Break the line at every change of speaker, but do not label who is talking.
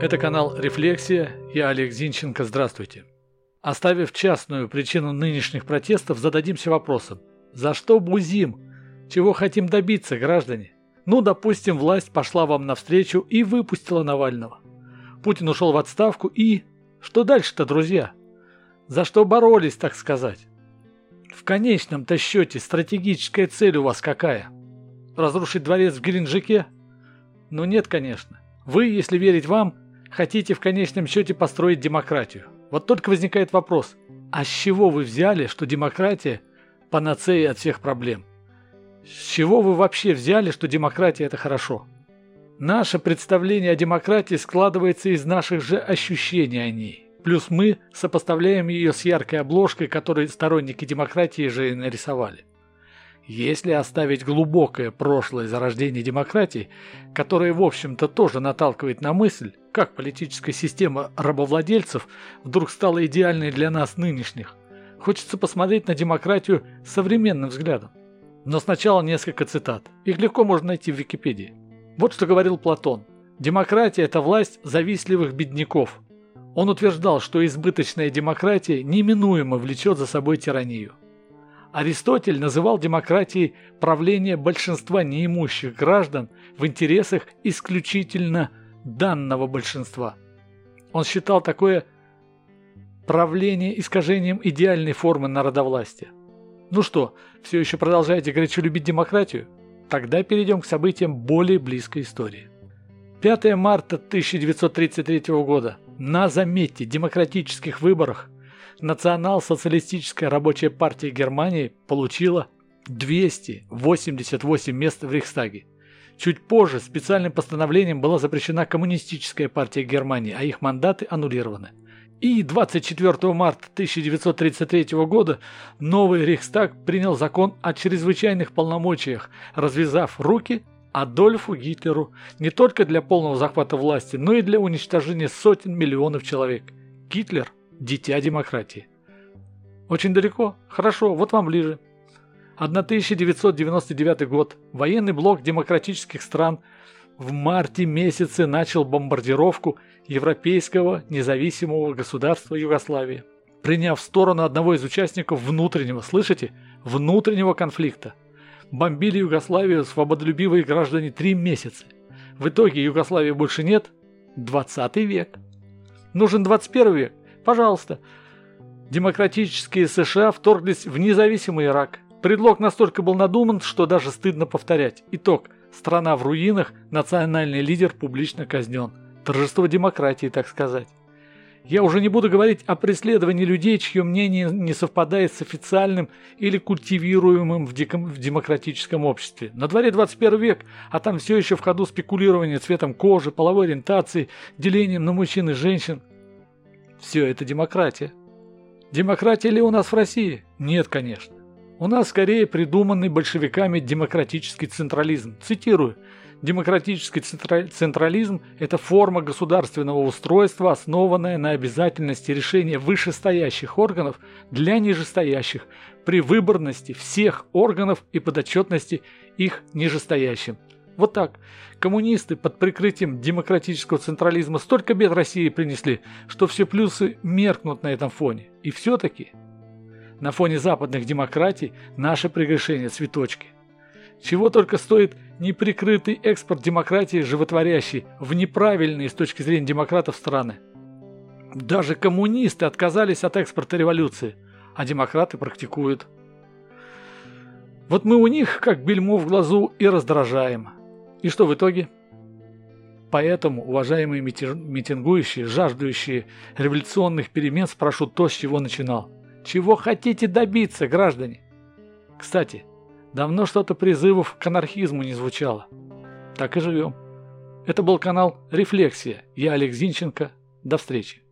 Это канал «Рефлексия». Я Олег Зинченко. Здравствуйте. Оставив частную причину нынешних протестов, зададимся вопросом. За что бузим? Чего хотим добиться, граждане? Ну, допустим, власть пошла вам навстречу и выпустила Навального. Путин ушел в отставку и... Что дальше-то, друзья? За что боролись, так сказать? В конечном-то счете стратегическая цель у вас какая? Разрушить дворец в Геленджике? Ну нет, конечно. Вы, если верить вам, хотите в конечном счете построить демократию. Вот только возникает вопрос, а с чего вы взяли, что демократия – панацея от всех проблем? С чего вы вообще взяли, что демократия – это хорошо? Наше представление о демократии складывается из наших же ощущений о ней. Плюс мы сопоставляем ее с яркой обложкой, которую сторонники демократии же и нарисовали. Если оставить глубокое прошлое зарождения демократии, которое, в общем-то, тоже наталкивает на мысль, как политическая система рабовладельцев вдруг стала идеальной для нас нынешних, хочется посмотреть на демократию современным взглядом. Но сначала несколько цитат. Их легко можно найти в Википедии. Вот что говорил Платон. Демократия – это власть завистливых бедняков. Он утверждал, что избыточная демократия неминуемо влечет за собой тиранию. Аристотель называл демократией правление большинства неимущих граждан в интересах исключительно данного большинства. Он считал такое правление искажением идеальной формы народовластия. Ну что, все еще продолжаете горячо любить демократию? Тогда перейдем к событиям более близкой истории. 5 марта 1933 года на, заметьте, демократических выборах Национал-социалистическая рабочая партия Германии получила 288 мест в Рейхстаге. Чуть позже специальным постановлением была запрещена коммунистическая партия Германии, а их мандаты аннулированы. И 24 марта 1933 года новый Рейхстаг принял закон о чрезвычайных полномочиях, развязав руки Адольфу Гитлеру не только для полного захвата власти, но и для уничтожения сотен миллионов человек. Гитлер Дитя демократии. Очень далеко? Хорошо, вот вам ближе. 1999 год. Военный блок демократических стран в марте месяце начал бомбардировку европейского независимого государства Югославии, приняв сторону одного из участников внутреннего, слышите, внутреннего конфликта. Бомбили Югославию свободолюбивые граждане три месяца. В итоге Югославии больше нет. 20 век. Нужен 21 век. Пожалуйста. Демократические США вторглись в независимый Ирак. Предлог настолько был надуман, что даже стыдно повторять. Итог. Страна в руинах, национальный лидер публично казнен. Торжество демократии, так сказать. Я уже не буду говорить о преследовании людей, чье мнение не совпадает с официальным или культивируемым в, диком, в демократическом обществе. На дворе 21 век, а там все еще в ходу спекулирование цветом кожи, половой ориентации, делением на мужчин и женщин. Все это демократия. Демократия ли у нас в России? Нет, конечно. У нас скорее придуманный большевиками демократический централизм. Цитирую. Демократический централизм – это форма государственного устройства, основанная на обязательности решения вышестоящих органов для нижестоящих при выборности всех органов и подотчетности их нижестоящим – вот так. Коммунисты под прикрытием демократического централизма столько бед России принесли, что все плюсы меркнут на этом фоне. И все-таки на фоне западных демократий наше прегрешение цветочки. Чего только стоит неприкрытый экспорт демократии, животворящий в неправильные с точки зрения демократов страны. Даже коммунисты отказались от экспорта революции, а демократы практикуют. Вот мы у них, как бельмо в глазу, и раздражаем. И что в итоге? Поэтому, уважаемые митингующие, жаждущие революционных перемен, спрошу то, с чего начинал. Чего хотите добиться, граждане? Кстати, давно что-то призывов к анархизму не звучало. Так и живем. Это был канал «Рефлексия». Я Олег Зинченко. До встречи.